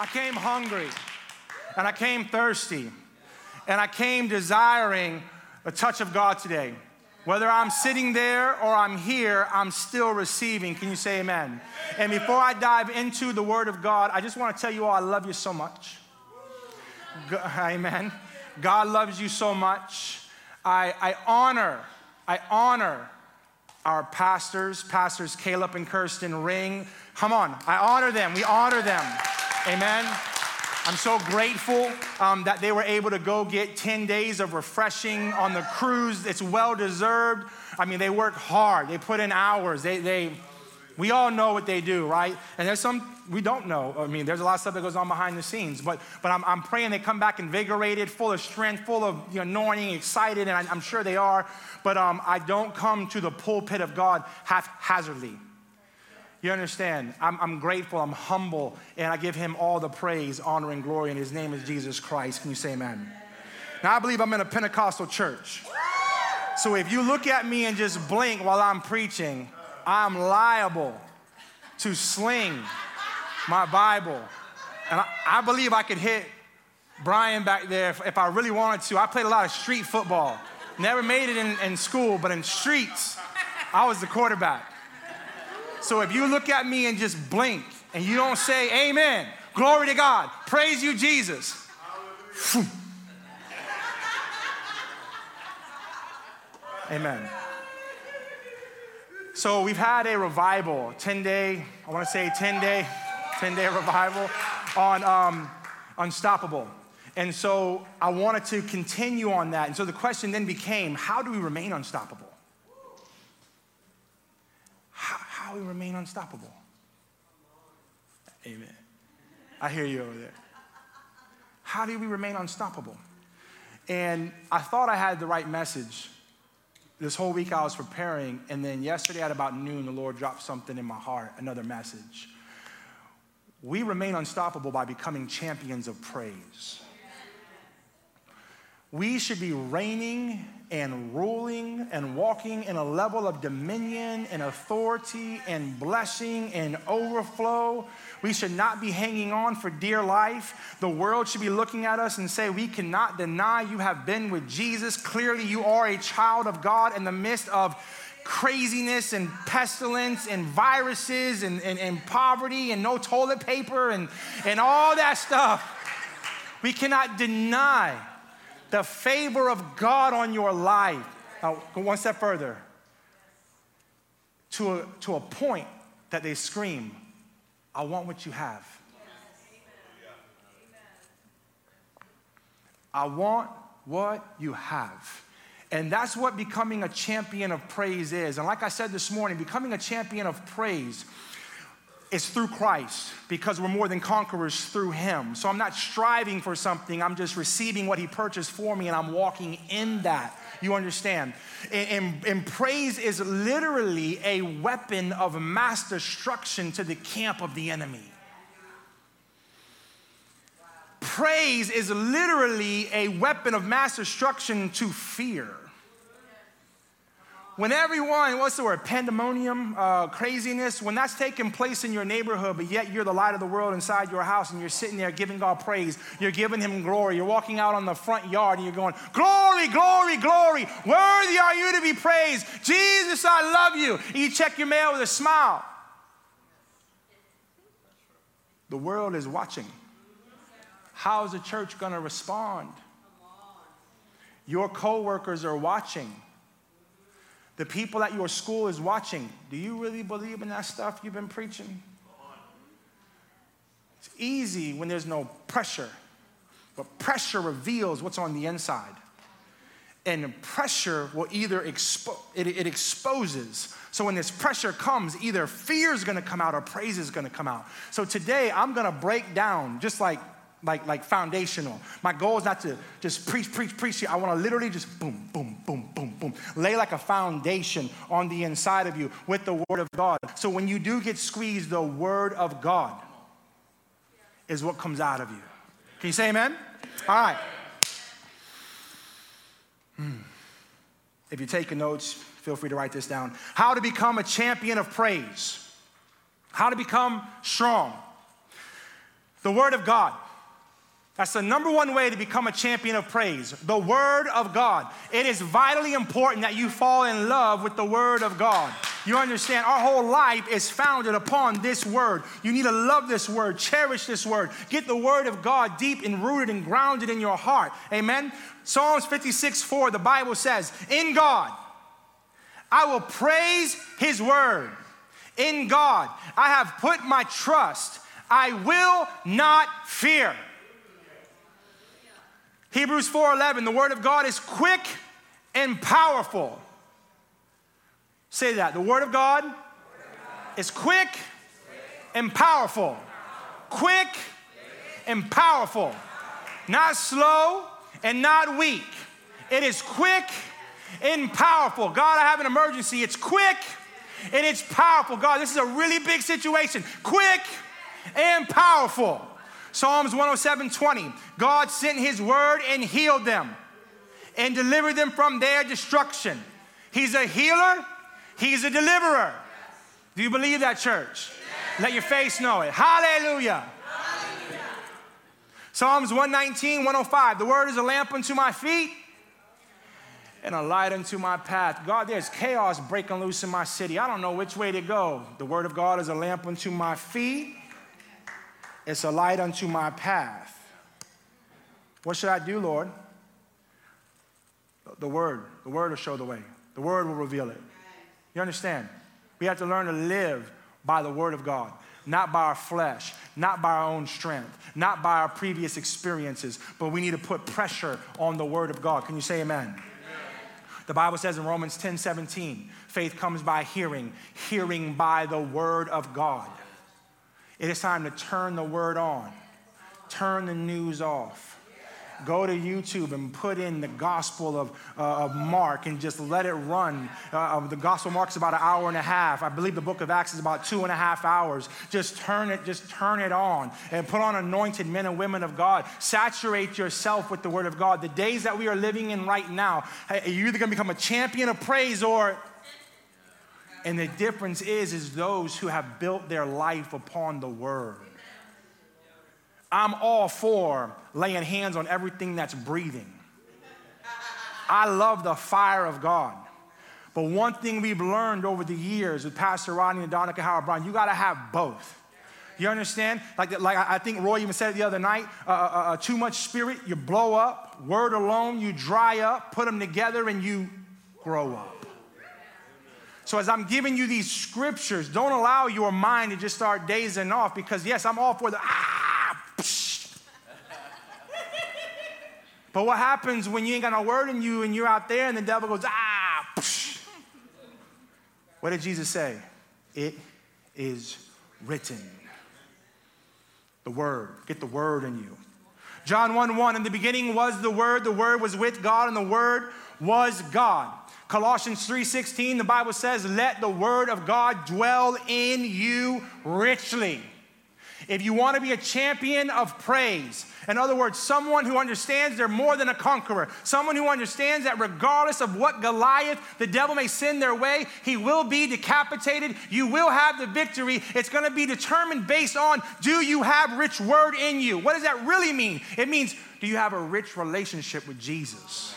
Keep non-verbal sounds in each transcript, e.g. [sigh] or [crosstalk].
I came hungry and I came thirsty and I came desiring a touch of God today. Whether I'm sitting there or I'm here, I'm still receiving. Can you say amen? And before I dive into the Word of God, I just want to tell you all I love you so much. Amen. God loves you so much. I, I honor, I honor our pastors, pastors Caleb and Kirsten Ring. Come on, I honor them. We honor them. Amen. I'm so grateful um, that they were able to go get 10 days of refreshing on the cruise. It's well deserved. I mean, they work hard, they put in hours. They, they, we all know what they do, right? And there's some we don't know. I mean, there's a lot of stuff that goes on behind the scenes, but, but I'm, I'm praying they come back invigorated, full of strength, full of you know, anointing, excited, and I, am sure they are. But um, I don't come to the pulpit of God haphazardly. You understand? I'm, I'm, grateful, I'm humble, and I give him all the praise, honor, and glory, and his name is Jesus Christ. Can you say amen? Now, I believe I'm in a Pentecostal church. So if you look at me and just blink while I'm preaching, I'm liable to sling my Bible. And I, I believe I could hit Brian back there if, if, I really wanted to. I played a lot of street football. Never made it in, in school, but in streets, I was the quarterback. So if you look at me and just blink and you don't say amen, glory to God, praise you, Jesus. Amen. So we've had a revival, 10 day, I want to say 10 day, 10 day revival on um, Unstoppable. And so I wanted to continue on that. And so the question then became how do we remain unstoppable? How we remain unstoppable. Amen. I hear you over there. How do we remain unstoppable? And I thought I had the right message. This whole week I was preparing, and then yesterday at about noon, the Lord dropped something in my heart, another message. We remain unstoppable by becoming champions of praise. We should be reigning and ruling and walking in a level of dominion and authority and blessing and overflow. We should not be hanging on for dear life. The world should be looking at us and say, We cannot deny you have been with Jesus. Clearly, you are a child of God in the midst of craziness and pestilence and viruses and, and, and poverty and no toilet paper and, and all that stuff. We cannot deny the favor of God on your life. Now, go one step further. To a, to a point that they scream, I want what you have. I want what you have. And that's what becoming a champion of praise is. And like I said this morning, becoming a champion of praise is through Christ because we're more than conquerors through Him. So I'm not striving for something, I'm just receiving what He purchased for me and I'm walking in that. You understand? And, and, and, praise is literally a weapon of mass destruction to the camp of the enemy. Praise is literally a weapon of mass destruction to fear when everyone, what's the word, pandemonium, uh, craziness, when that's taking place in your neighborhood, but yet you're the light of the world inside your house and you're sitting there giving God praise, you're giving Him glory, you're walking out on the front yard and you're going, Glory, glory, glory, worthy are you to be praised. Jesus, I love you. And you check your mail with a smile. The world is watching. How is the church going to respond? Your coworkers are watching. The people at your school is watching. Do you really believe in that stuff you've been preaching? It's easy when there's no pressure, but pressure reveals what's on the inside. And pressure will either expose, it, it exposes. So when this pressure comes, either fear is gonna come out or praise is gonna come out. So today I'm gonna break down, just like like, like foundational. My goal is not to just preach, preach, preach. I want to literally just boom, boom, boom, boom, boom. Lay like a foundation on the inside of you with the Word of God. So when you do get squeezed, the Word of God is what comes out of you. Can you say amen? All right. Hmm. If you're taking notes, feel free to write this down. How to become a champion of praise. How to become strong. The Word of God. That's the number one way to become a champion of praise. The Word of God. It is vitally important that you fall in love with the Word of God. You understand? Our whole life is founded upon this Word. You need to love this Word, cherish this Word, get the Word of God deep and rooted and grounded in your heart. Amen? Psalms 56 4, the Bible says, In God, I will praise His Word. In God, I have put my trust. I will not fear. Hebrews 4:11, the word of God is quick and powerful. Say that. The word of God, is quick and powerful. Quick and powerful. Not slow and not weak. It is quick and powerful. God, I have an emergency. It's quick and it's powerful. God, this is a really big situation. Quick and powerful. Psalms 107 20. God sent his word and healed them and delivered them from their destruction. He's a healer, he's a deliverer. Do you believe that, church? Let your face know it. Hallelujah. Hallelujah. Psalms 119, 105. The word is a lamp unto my feet and a light unto my path. God, there's chaos breaking loose in my city. I don't know which way to go. The word of God is a lamp unto my feet it's a light unto my path. What should I do, Lord? The Word. The Word will show the way, the Word will reveal it. You understand? We have to learn to live by the Word of God, not by our flesh, not by our own strength, not by our previous experiences, but we need to put pressure on the Word of God. Can you say amen? amen. The Bible says in Romans 10 17, faith comes by hearing, hearing by the Word of God. It is time to turn the word on, turn the news off. Go to YouTube and put in the Gospel of, uh, of Mark and just let it run. Uh, the Gospel of Mark is about an hour and a half. I believe the book of Acts is about two and a half hours. Just turn it, just turn it on and put on anointed men and women of God. Saturate yourself with the Word of God. The days that we are living in right now, you're either going to become a champion of praise or and the difference is, is those who have built their life upon the word. I'm all for laying hands on everything that's breathing. I love the fire of God. But one thing we've learned over the years with Pastor Rodney and Donica Howard-Browne, you got to have both. You understand? Like, like I think Roy even said it the other night uh, uh, uh, too much spirit, you blow up. Word alone, you dry up. Put them together and you grow up. So, as I'm giving you these scriptures, don't allow your mind to just start dazing off because, yes, I'm all for the ah, but what happens when you ain't got no word in you and you're out there and the devil goes, ah, what did Jesus say? It is written. The word, get the word in you. John 1 1, in the beginning was the word, the word was with God, and the word was God. Colossians 3:16 the Bible says let the word of God dwell in you richly. If you want to be a champion of praise, in other words, someone who understands they're more than a conqueror, someone who understands that regardless of what Goliath, the devil may send their way, he will be decapitated. You will have the victory. It's going to be determined based on do you have rich word in you? What does that really mean? It means do you have a rich relationship with Jesus?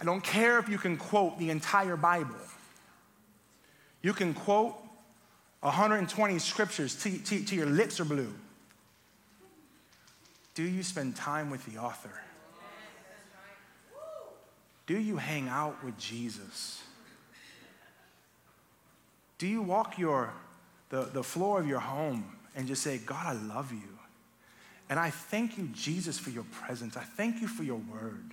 I don't care if you can quote the entire Bible. You can quote 120 scriptures till your lips are blue. Do you spend time with the author? Do you hang out with Jesus? Do you walk your, the, the floor of your home and just say, God, I love you. And I thank you, Jesus, for your presence. I thank you for your word.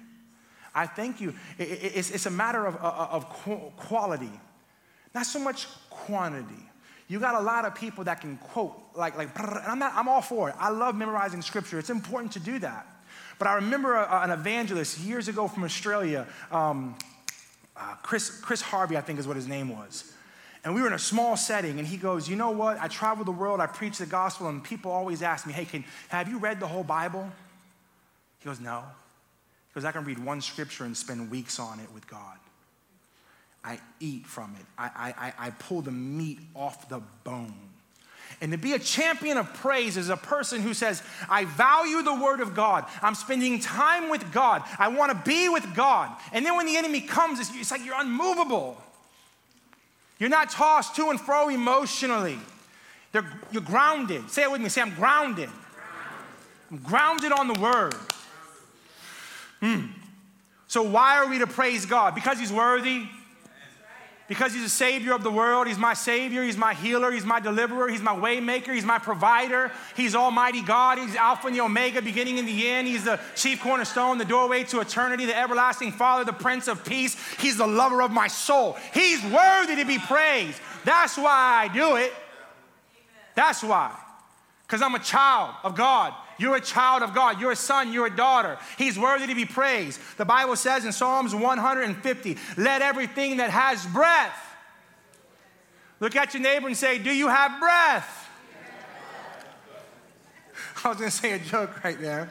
I thank you. It's a matter of, of quality, not so much quantity. You got a lot of people that can quote, like, like and I'm, not, I'm all for it. I love memorizing scripture. It's important to do that. But I remember a, an evangelist years ago from Australia, um, uh, Chris, Chris Harvey, I think is what his name was. And we were in a small setting, and he goes, You know what? I travel the world, I preach the gospel, and people always ask me, Hey, can, have you read the whole Bible? He goes, No. Because I can read one scripture and spend weeks on it with God. I eat from it, I, I, I pull the meat off the bone. And to be a champion of praise is a person who says, I value the word of God. I'm spending time with God. I want to be with God. And then when the enemy comes, it's, like you're unmovable. You're not tossed to and fro emotionally. They're, you're grounded. Say it with me. Say, I'm grounded. I'm grounded on the word. Hmm. So, why are we to praise God? Because He's worthy, because he's the savior of the world. He's my savior. He's my healer. He's my deliverer. He's my waymaker. He's my provider. He's Almighty God. He's Alpha and the Omega, beginning and the end. He's the chief cornerstone, the doorway to eternity, the everlasting Father, the Prince of Peace. He's the lover of my soul. He's worthy to be praised. That's why I do it. That's why. Because I'm a child of God. You're a child of God. You're a son. You're a daughter. He's worthy to be praised. The Bible says in Psalms 150 let everything that has breath. Look at your neighbor and say, Do you have breath? [laughs] I was going to say a joke right there.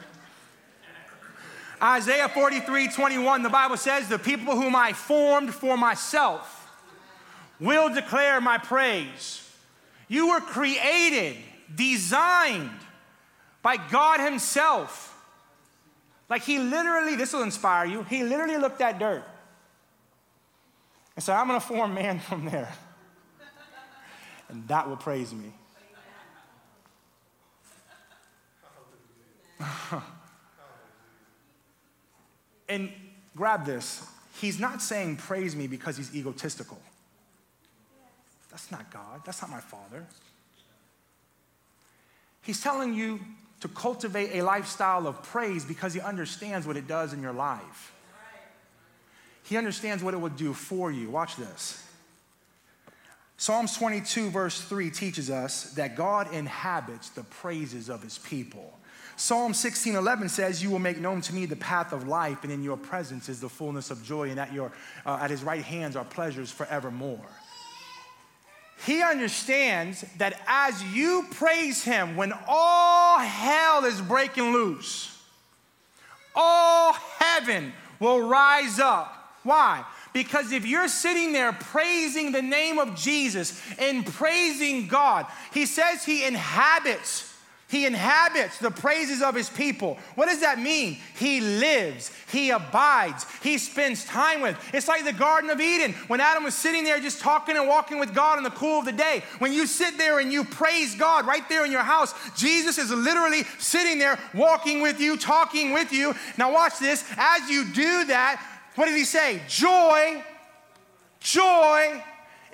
Isaiah 43 21, the Bible says, The people whom I formed for myself will declare my praise. You were created, designed by God Himself. Like He literally, this will inspire you, He literally looked at dirt and said, I'm gonna form man from there. And that will praise me. [laughs] and grab this. He's not saying praise me because he's egotistical. That's not God. That's not my Father. He's telling you to cultivate a lifestyle of praise because he understands what it does in your life. He understands what it will do for you. Watch this. Psalms 22, verse 3 teaches us that God inhabits the praises of his people. Psalm 16, 11 says, You will make known to me the path of life, and in your presence is the fullness of joy, and at, your, uh, at his right hands are pleasures forevermore. He understands that as you praise him, when all hell is breaking loose, all heaven will rise up. Why? Because if you're sitting there praising the name of Jesus and praising God, he says he inhabits he inhabits the praises of his people. What does that mean? He lives, he abides, he spends time with. It's like the Garden of Eden when Adam was sitting there just talking and walking with God in the cool of the day. When you sit there and you praise God right there in your house, Jesus is literally sitting there walking with you, talking with you. Now, watch this. As you do that, what did he say? Joy, joy,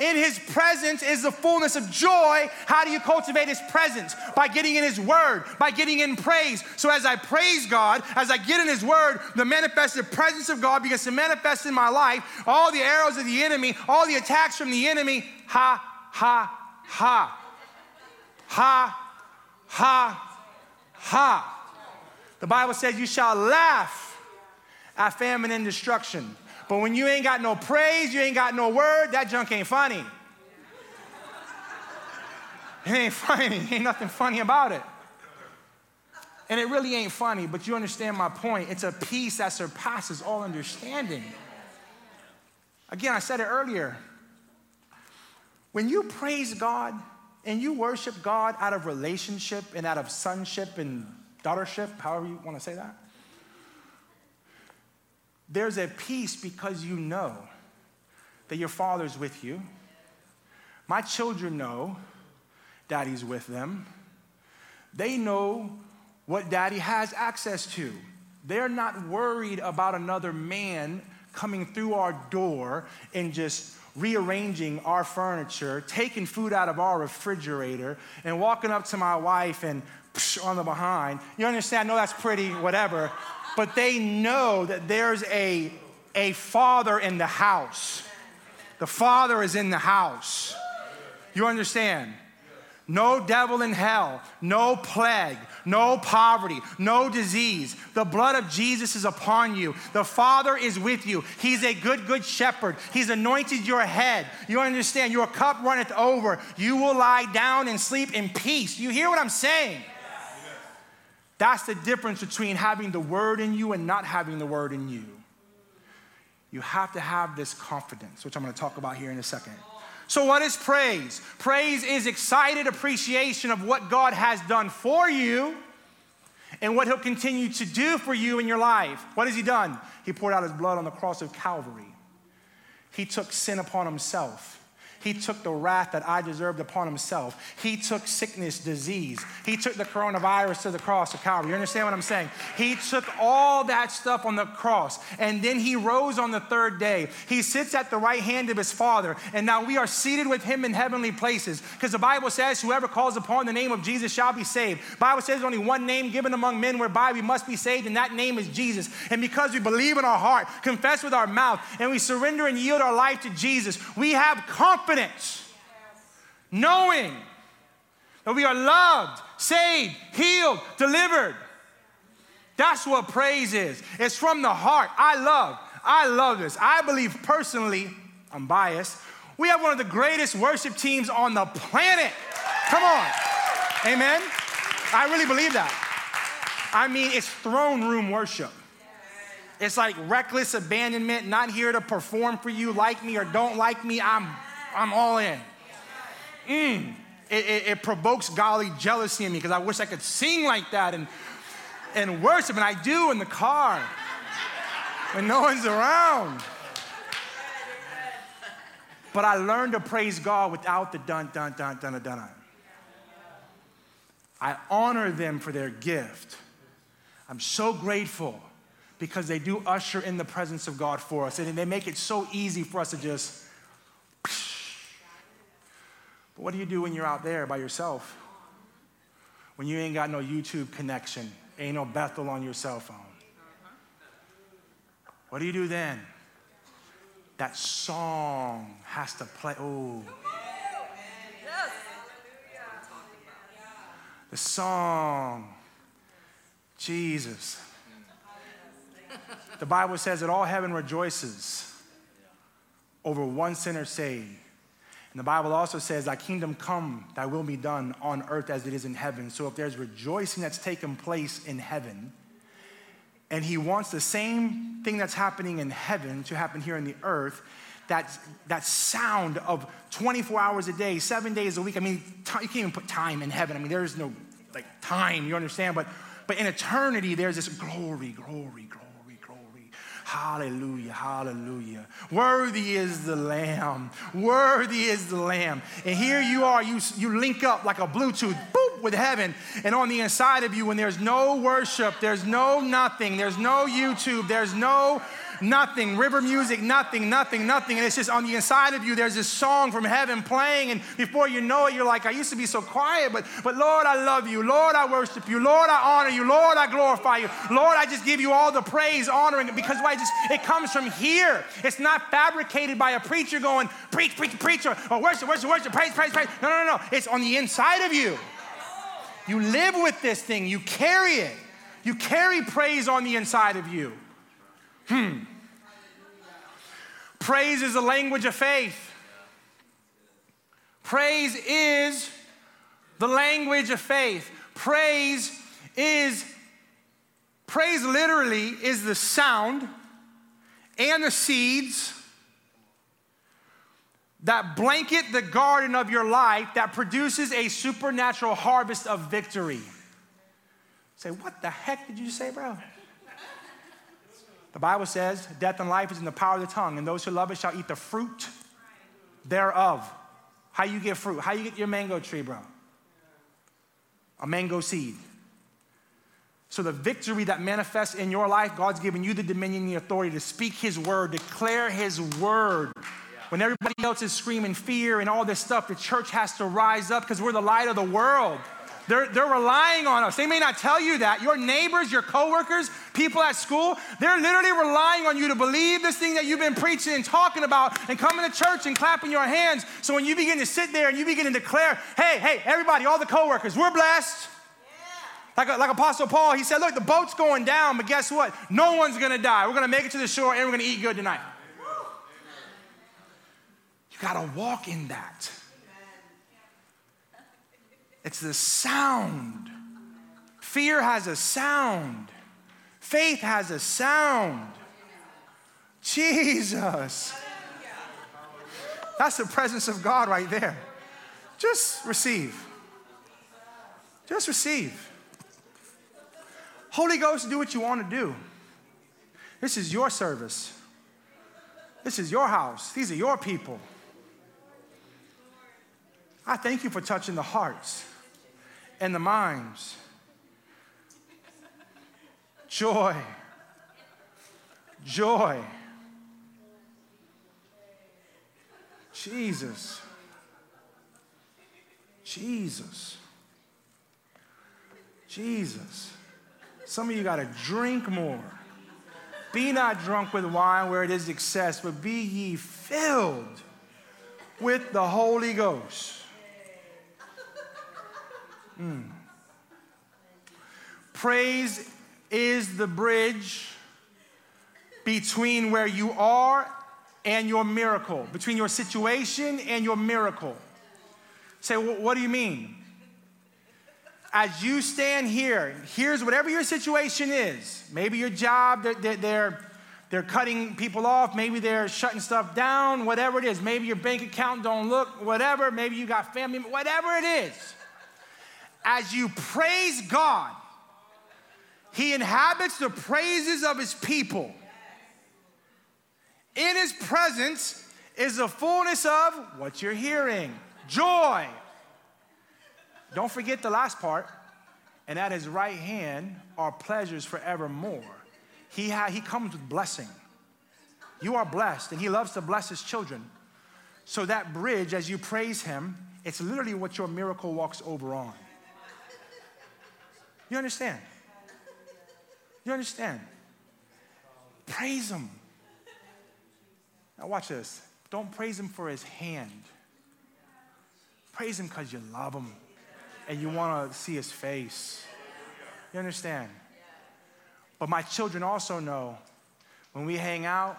in his presence is the fullness of joy. How do you cultivate his presence? By getting in his word, by getting in praise. So as I praise God, as I get in his word, the manifested presence of God begins to manifest in my life. All the arrows of the enemy, all the attacks from the enemy, ha, ha, ha. Ha, ha, ha. The Bible says, You shall laugh at famine and destruction. But when you ain't got no praise, you ain't got no word, that junk ain't funny. It ain't [laughs] funny. Ain't nothing funny about it. And it really ain't funny, but you understand my point. It's a peace that surpasses all understanding. Again, I said it earlier. When you praise God and you worship God out of relationship and out of sonship and daughtership, however you want to say that, there's a peace because you know that your father's with you. My children know daddy's with them. They know what daddy has access to. They're not worried about another man coming through our door and just rearranging our furniture, taking food out of our refrigerator, and walking up to my wife and psh, on the behind. You understand? Know that's pretty, whatever but they know that there's a, a father in the house. The father is in the house. You understand? No devil in hell, no plague, no poverty, no disease. The blood of Jesus is upon you. The Father is with you. He's a good, good shepherd. He's anointed your head. You understand? Your cup runneth over. You will lie down and sleep in peace. You hear what I'm saying? That's the difference between having the word in you and not having the word in you. You have to have this confidence, which I'm going to talk about here in a second. So, what is praise? Praise is excited appreciation of what God has done for you and what He'll continue to do for you in your life. What has He done? He poured out His blood on the cross of Calvary. He took sin upon Himself. He took the wrath that I deserved upon himself. He took sickness, disease. He took the coronavirus to the cross of Calvary. You understand what I'm saying? He took all that stuff on the cross and then he rose on the third day. He sits at the right hand of his Father and now we are seated with him in heavenly places because the Bible says whoever calls upon the name of Jesus shall be saved. The Bible says only one name given among men whereby we must be saved and that name is Jesus. And because we believe in our heart, confess with our mouth and we surrender and yield our life to Jesus, we have confidence confidence, knowing that we are loved, saved, healed, delivered. That's what praise is. It's from the heart. I love, I love this. I believe personally, I'm biased, we have one of the greatest worship teams on the planet. Come on. Amen. I really believe that. I mean, it's throne room worship. It's like reckless abandonment, not here to perform for you, like me or don't like me. I'm I'm all in. Mm. It, it, it, provokes godly jealousy in me because I wish I could sing like that and, and worship, and I do in the car when no one's around. But I learned to praise God without the dun, dun, dun, dun, dun, dun. I honor them for their gift. I'm so grateful because they do usher in the presence of God for us, and they make it so easy for us to just what do you do when you're out there by yourself? When you ain't got no YouTube connection, ain't no Bethel on your cell phone. What do you do then? That song has to play. Oh. The song, Jesus. The Bible says that all heaven rejoices over one sinner saved. And the Bible also says, Thy kingdom come, thy will be done on earth as it is in heaven. So if there's rejoicing that's taken place in heaven, and he wants the same thing that's happening in heaven to happen here in the earth, that, that sound of 24 hours a day, seven days a week. I mean, t- you can't even put time in heaven. I mean, there's no like time, you understand? But, but in eternity, there's this glory, glory, glory. Hallelujah, hallelujah. Worthy is the Lamb. Worthy is the Lamb. And here you are, you, you link up like a Bluetooth, boop, with heaven. And on the inside of you, when there's no worship, there's no nothing, there's no YouTube, there's no nothing, river music, nothing, nothing, nothing. And it's just on the inside of you, there's this song from heaven playing. And before you know it, you're like, I used to be so quiet, but, but Lord, I love you. Lord, I worship you. Lord, I honor you. Lord, I glorify you. Lord, I just give you all the praise, honoring because why? Just, it comes from here. It's not fabricated by a preacher going, preach, preach, preach, or, or worship, worship, worship, praise, praise, praise. No, no, no. It's on the inside of you. You live with this thing, you carry it. You carry praise on the inside of you. Hmm. Praise is a language of faith. Praise is the language of faith. Praise is, praise literally is the sound and the seeds that blanket the garden of your life that produces a supernatural harvest of victory. Say, what the heck did you say, bro? The Bible says, Death and life is in the power of the tongue, and those who love it shall eat the fruit thereof. How you get fruit? How you get your mango tree, bro? A mango seed. So, the victory that manifests in your life, God's given you the dominion and the authority to speak His word, declare His word. When everybody else is screaming fear and all this stuff, the church has to rise up because we're the light of the world. They're, they're relying on us. They may not tell you that. Your neighbors, your coworkers, people at school, they're literally relying on you to believe this thing that you've been preaching and talking about and coming to church and clapping your hands. So when you begin to sit there and you begin to declare, hey, hey, everybody, all the coworkers, we're blessed. Like, like Apostle Paul, he said, Look, the boat's going down, but guess what? No one's gonna die. We're gonna make it to the shore and we're gonna eat good tonight. You gotta walk in that. It's the sound. Fear has a sound. Faith has a sound. Jesus. That's the presence of God right there. Just receive. Just receive. Holy Ghost, do what you want to do. This is your service. This is your house. These are your people. I thank you for touching the hearts and the minds. Joy. Joy. Jesus. Jesus. Jesus. Some of you got to drink more. Be not drunk with wine where it is excess, but be ye filled with the Holy Ghost. Mm. Praise is the bridge between where you are and your miracle, between your situation and your miracle. Say, what do you mean? As you stand here, here's whatever your situation is. Maybe your job, they're, they're, they're cutting people off. Maybe they're shutting stuff down, whatever it is. Maybe your bank account don't look, whatever. Maybe you got family, whatever it is. As you praise God, He inhabits the praises of His people. In His presence is the fullness of what you're hearing joy. Don't forget the last part. And at His right hand are pleasures forevermore. He, ha- he comes with blessing. You are blessed, and He loves to bless His children. So, that bridge, as you praise Him, it's literally what your miracle walks over on. You understand? You understand? Praise Him. Now, watch this. Don't praise Him for His hand. Praise Him because you love Him and you want to see His face. You understand? But my children also know when we hang out,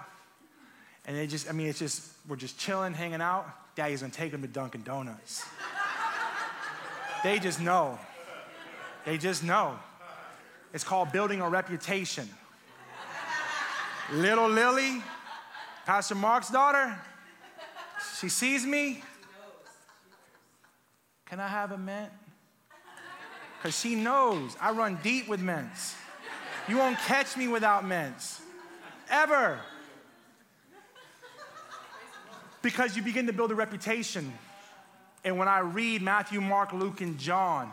and they just, I mean, it's just, we're just chilling, hanging out, daddy's gonna take them to Dunkin' Donuts. they just know. They just know. It's called building a reputation. Little Lily, Pastor Mark's daughter, she sees me. Can I have a mint? Because she knows I run deep with mints. You won't catch me without mints. Ever. Because you begin to build a reputation. And when I read Matthew, Mark, Luke, and John,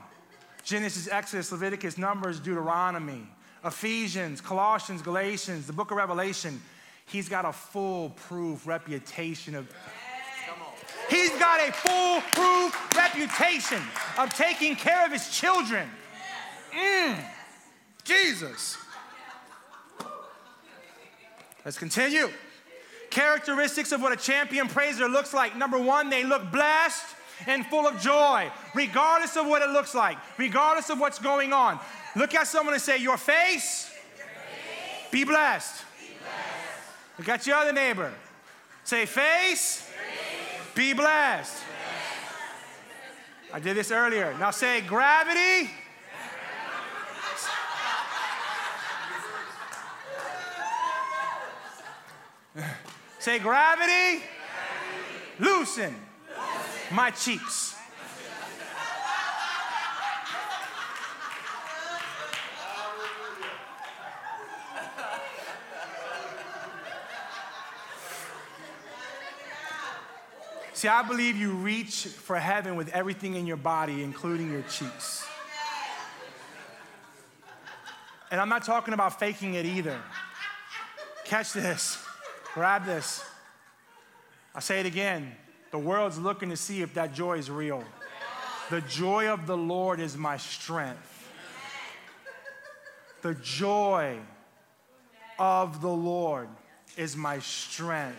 Genesis, Exodus, Leviticus, Numbers, Deuteronomy, Ephesians, Colossians, Galatians, the book of Revelation. He's got a foolproof reputation of. He's got a foolproof reputation of taking care of his children. Mm, Jesus. Let's continue. Characteristics of what a champion praiser looks like. Number one, they look blessed and full of joy, regardless of what it looks like, regardless of what's going on. Look at someone and say, Your face, be blessed. Look at your other neighbor. Say, Face, be blessed. I did this earlier. Now say, Gravity. [laughs] say, Gravity. Loosen my cheeks. See, I believe you reach for heaven with everything in your body, including your cheeks. And I'm not talking about faking it either. Catch this. Grab this. I'll say it again. The world's looking to see if that joy is real. The joy of the Lord is my strength. The joy of the Lord is my strength.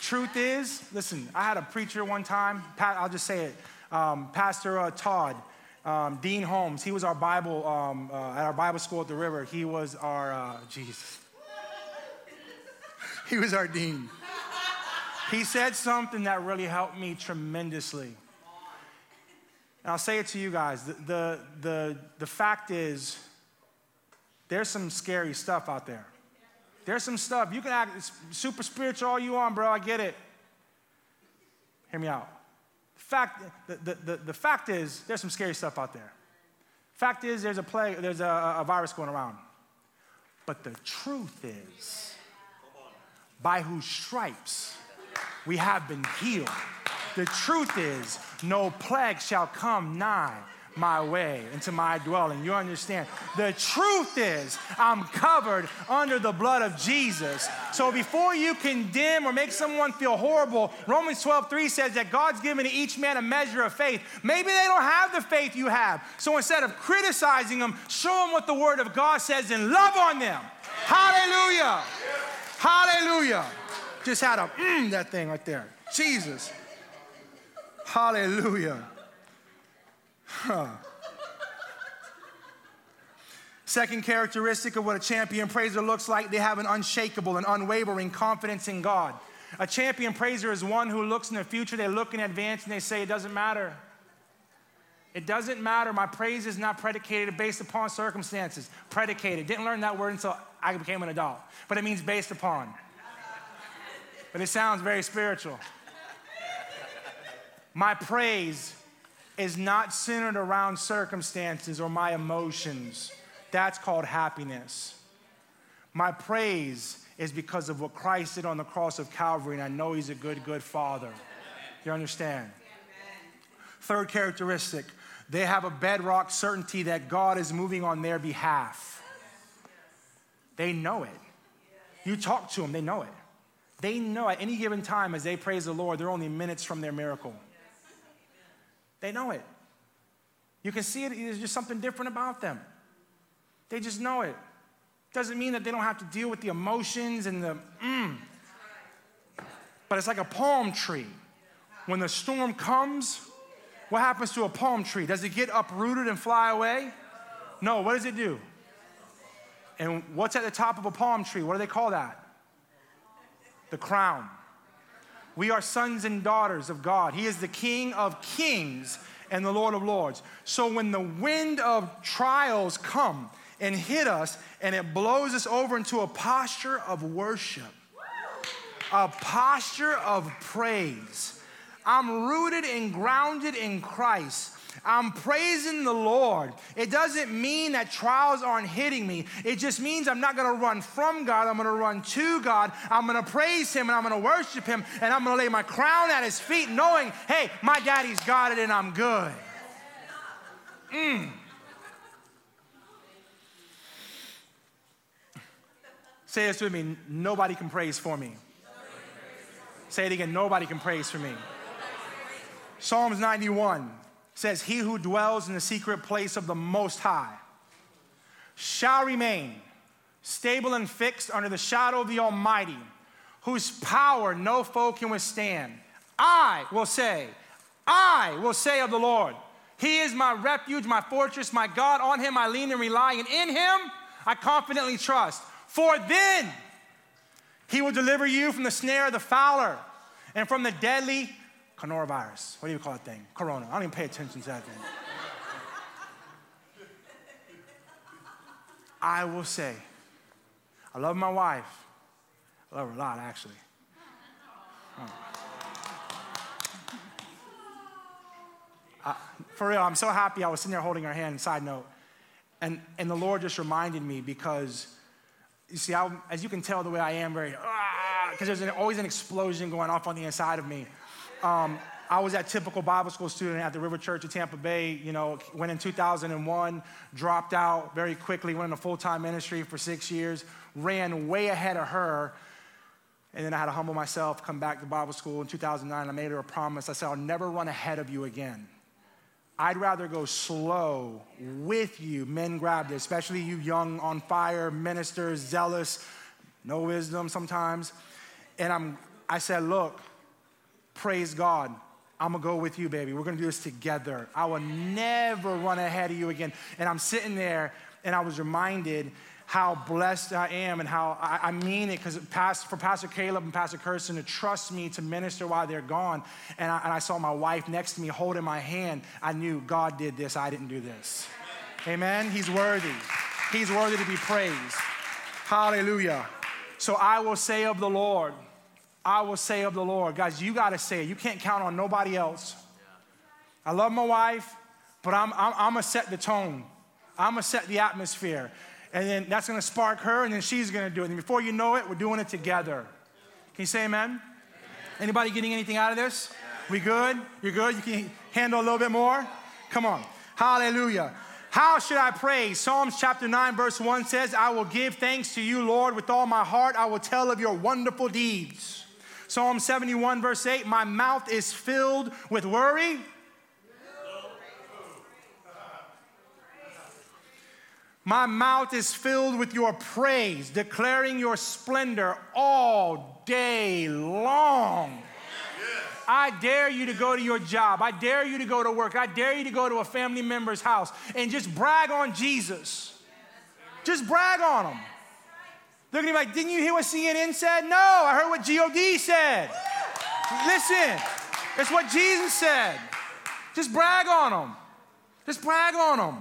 Truth is, listen, I had a preacher one time, I'll just say it, um, Pastor uh, Todd, um, Dean Holmes, he was our Bible, um, uh, at our Bible school at the river. He was our, uh, Jesus. [laughs] he was our dean. He said something that really helped me tremendously. And I'll say it to you guys. The, the, the, the fact is, there's some scary stuff out there. There's some stuff. You can act super spiritual all you want, bro. I get it. Hear me out. Fact, the, the, the, the fact is, there's some scary stuff out there. Fact is, there's a plague, there's a, a virus going around. But the truth is, by whose stripes we have been healed. The truth is, no plague shall come nigh my way into my dwelling. You understand? The truth is, I'm covered under the blood of Jesus. So before you condemn or make someone feel horrible, Romans 12, 3 says that God's given to each man a measure of faith. Maybe they don't have the faith you have. So instead of criticizing them, show them what the word of God says and love on them. Hallelujah. Hallelujah. Just had a mm, that thing right there. Jesus. Hallelujah. Huh. Second characteristic of what a champion praiser looks like, they have an unshakable and unwavering confidence in God. A champion praiser is one who looks in the future, they look in advance, and they say, It doesn't matter. It doesn't matter. My praise is not predicated based upon circumstances. Predicated. Didn't learn that word until I became an adult, but it means based upon. But it sounds very spiritual. My praise is not centered around circumstances or my emotions. That's called happiness. My praise is because of what Christ did on the cross of Calvary, and I know He's a good, good Father. You understand? Third characteristic they have a bedrock certainty that God is moving on their behalf. They know it. You talk to them, they know it. They know at any given time as they praise the Lord, they're only minutes from their miracle. They know it. You can see it, there's just something different about them. They just know it. Doesn't mean that they don't have to deal with the emotions and the mm. But it's like a palm tree. When the storm comes, what happens to a palm tree? Does it get uprooted and fly away? No, what does it do? And what's at the top of a palm tree? What do they call that? The crown. We are sons and daughters of God. He is the King of kings and the Lord of lords. So when the wind of trials come and hit us and it blows us over into a posture of worship, a posture of praise, I'm rooted and grounded in Christ. I'm praising the Lord. It doesn't mean that trials aren't hitting me. It just means I'm not going to run from God. I'm going to run to God. I'm going to praise Him and I'm going to worship Him and I'm going to lay my crown at His feet, knowing, hey, my daddy's got it and I'm good. Mm. Say this with me nobody can praise for me. Say it again nobody can praise for me. Psalms 91 says, He who dwells in the secret place of the Most High shall remain stable and fixed under the shadow of the Almighty, whose power no foe can withstand. I will say, I will say of the Lord, He is my refuge, my fortress, my God. On Him I lean and rely, and in Him I confidently trust. For then He will deliver you from the snare of the fowler and from the deadly coronavirus. What do you call that thing? Corona. I don't even pay attention to that thing. I will say, I love my wife. I love her a lot, actually. Uh, for real, I'm so happy I was sitting there holding her hand, side note. And, and the Lord just reminded me because, you see, I, as you can tell the way I am, very, because ah, there's an, always an explosion going off on the inside of me. Um, I was that typical Bible school student at the River Church of Tampa Bay. You know, went in 2001, dropped out very quickly, went into full time ministry for six years, ran way ahead of her. And then I had to humble myself, come back to Bible school in 2009. I made her a promise. I said, I'll never run ahead of you again. I'd rather go slow with you. Men grab this, especially you young, on fire ministers, zealous, no wisdom sometimes. And I'm, I said, Look, Praise God. I'm gonna go with you, baby. We're gonna do this together. I will never run ahead of you again. And I'm sitting there and I was reminded how blessed I am and how I, mean it because for Pastor Caleb and Pastor Kirsten to trust me to minister while they're gone. And I, and I saw my wife next to me holding my hand. I knew God did this, I didn't do this. Amen. He's worthy. He's worthy to be praised. Hallelujah. So I will say of the Lord, I will say of the Lord. Guys, you got to say it. You can't count on nobody else. I love my wife, but I'm, I'm, I'm going to set the tone. I'm going to set the atmosphere. And then that's going to spark her, and then she's going to do it. And before you know it, we're doing it together. Can you say amen? amen. Anybody getting anything out of this? We good? You're good? You can handle a little bit more? Come on. Hallelujah. How should I pray? Psalms chapter 9, verse 1 says, I will give thanks to you, Lord, with all my heart. I will tell of your wonderful deeds. Psalm 71, verse 8, my mouth is filled with worry. My mouth is filled with your praise, declaring your splendor all day long. I dare you to go to your job. I dare you to go to work. I dare you to go to a family member's house and just brag on Jesus. Just brag on him. They're gonna be like, didn't you hear what CNN said? No, I heard what God said. Listen, it's what Jesus said. Just brag on them. Just brag on them.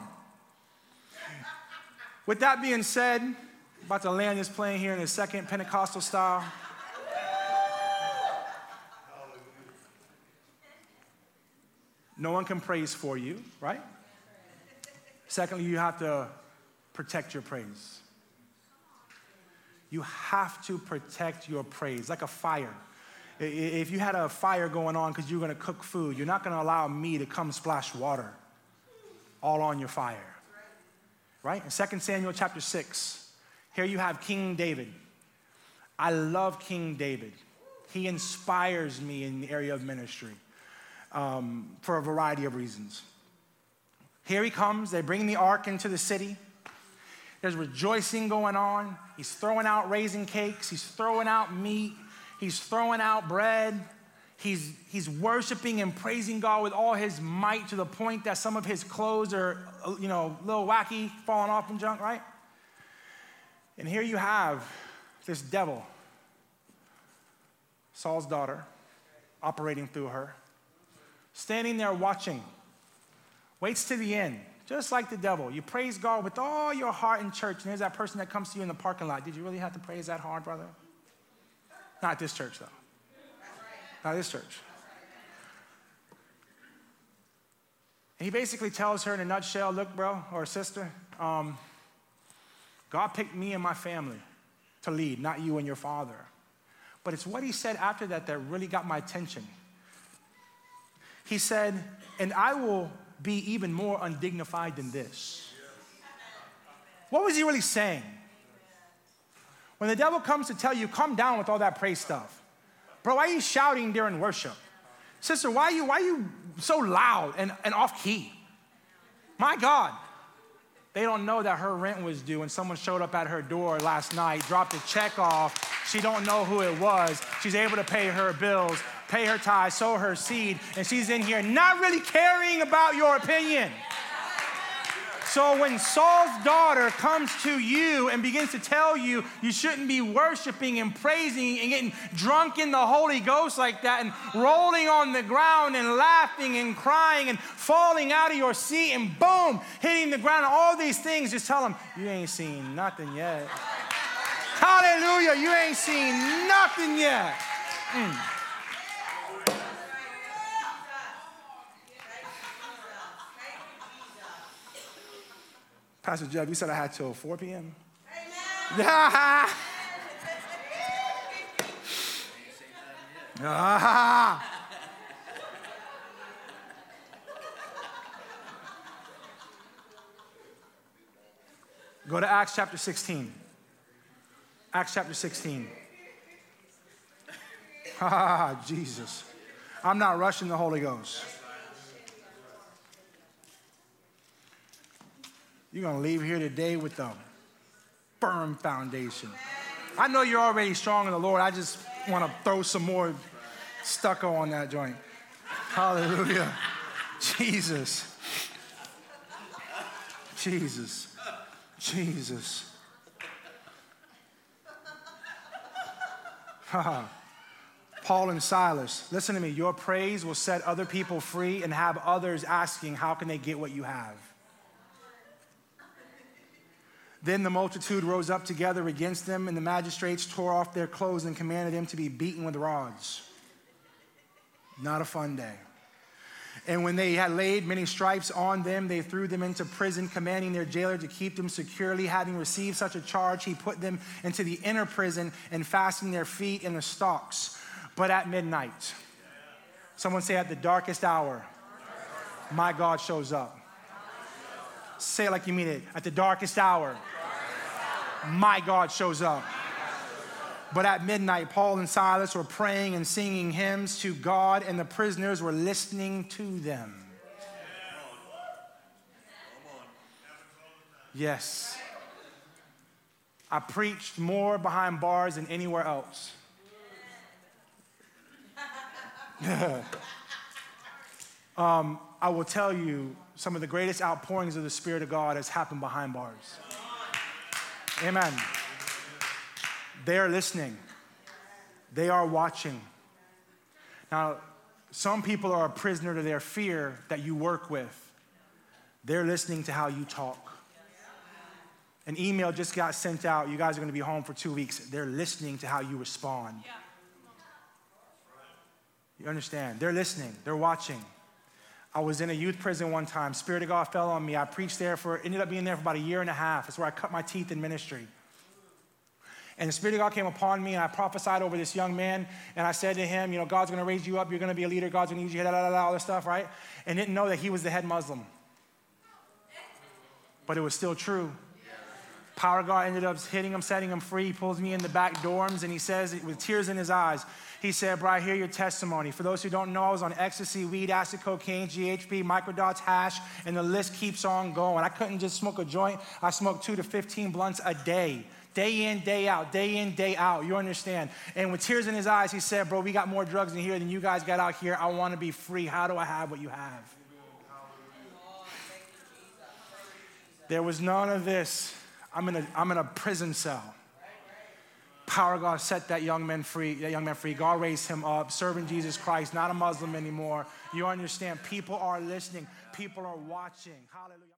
With that being said, about to land this plane here in a second Pentecostal style. No one can praise for you, right? Secondly, you have to protect your praise. You have to protect your praise, like a fire. If you had a fire going on because you're going to cook food, you're not going to allow me to come splash water all on your fire. Right? In 2 Samuel chapter 6, here you have King David. I love King David. He inspires me in the area of ministry um, for a variety of reasons. Here he comes, they bring the ark into the city. There's rejoicing going on. He's throwing out raisin cakes, he's throwing out meat, he's throwing out bread. He's, he's worshiping and praising God with all his might to the point that some of his clothes are, you know, a little wacky, falling off and junk, right? And here you have this devil, Saul's daughter, operating through her standing there watching, waits to the end, just like the devil. You praise God with all your heart in church, and there's that person that comes to you in the parking lot. Did you really have to praise that hard, brother? Not this church, though. Not this church. And he basically tells her in a nutshell look, bro, or sister, um, God picked me and my family to lead, not you and your father. But it's what he said after that that really got my attention. He said, and I will be even more undignified than this. What was he really saying? When the devil comes to tell you, come down with all that praise stuff. Bro, why are you shouting during worship? Sister, why are you, why are you so loud and, and off key? My God. They don't know that her rent was due and someone showed up at her door last night, dropped a check off. She don't know who it was. She's able to pay her bills pay her tithe, sow her seed, and she's in here not really caring about your opinion. So when Saul's daughter comes to you and begins to tell you you shouldn't be worshiping and praising and getting drunk in the Holy Ghost like that and rolling on the ground and laughing and crying and falling out of your seat and boom, hitting the ground, all these things, just tell them, you ain't seen nothing yet. Hallelujah, you ain't seen nothing yet. Mm. Pastor Jeff, you said I had till 4 p.m. Yeah. [laughs] ah. [laughs] Go to Acts chapter 16. Acts chapter 16. [laughs] Ah, Jesus. I'm not rushing the Holy Ghost. You're going to leave here today with a firm foundation. I know you're already strong in the Lord. I just want to throw some more stucco on that joint. Hallelujah. Jesus. Jesus. Jesus. Paul and Silas, listen to me. Your praise will set other people free and have others asking, How can they get what you have? Then the multitude rose up together against them, and the magistrates tore off their clothes and commanded them to be beaten with rods. Not a fun day. And when they had laid many stripes on them, they threw them into prison, commanding their jailer to keep them securely. Having received such a charge, he put them into the inner prison and fastened their feet in the stocks. But at midnight, someone say, at the darkest hour, my God shows up. Say it like you mean it. At the darkest hour, my God shows up. But at midnight, Paul and Silas were praying and singing hymns to God, and the prisoners were listening to them. Yes. I preached more behind bars than anywhere else. [laughs] um, I will tell you, some of the greatest outpourings of the Spirit of God has happened behind bars. Amen. They are listening, they are watching. Now, some people are a prisoner to their fear that you work with. They're listening to how you talk. An email just got sent out. You guys are going to be home for two weeks. They're listening to how you respond. You understand? They're listening, they're watching. I was in a youth prison one time. Spirit of God fell on me. I preached there for, ended up being there for about a year and a half. That's where I cut my teeth in ministry. And the Spirit of God came upon me, and I prophesied over this young man. And I said to him, You know, God's gonna raise you up. You're gonna be a leader. God's gonna use you, da, da, da, all this stuff, right? And didn't know that he was the head Muslim. But it was still true. Power God ended up hitting him, setting him free. He pulls me in the back dorms, and he says, with tears in his eyes, he said, Bro, I hear your testimony. For those who don't know, I was on ecstasy, weed, acid, cocaine, GHB, microdots, hash, and the list keeps on going. I couldn't just smoke a joint, I smoked two to 15 blunts a day day in, day out, day in, day out. You understand? And with tears in his eyes, he said, Bro, we got more drugs in here than you guys got out here. I want to be free. How do I have what you have? There was none of this. I'm in a, I'm in a prison cell. Power of God set that young man free. That young man free. God raised him up, serving Jesus Christ, not a Muslim anymore. You understand? People are listening. People are watching. Hallelujah.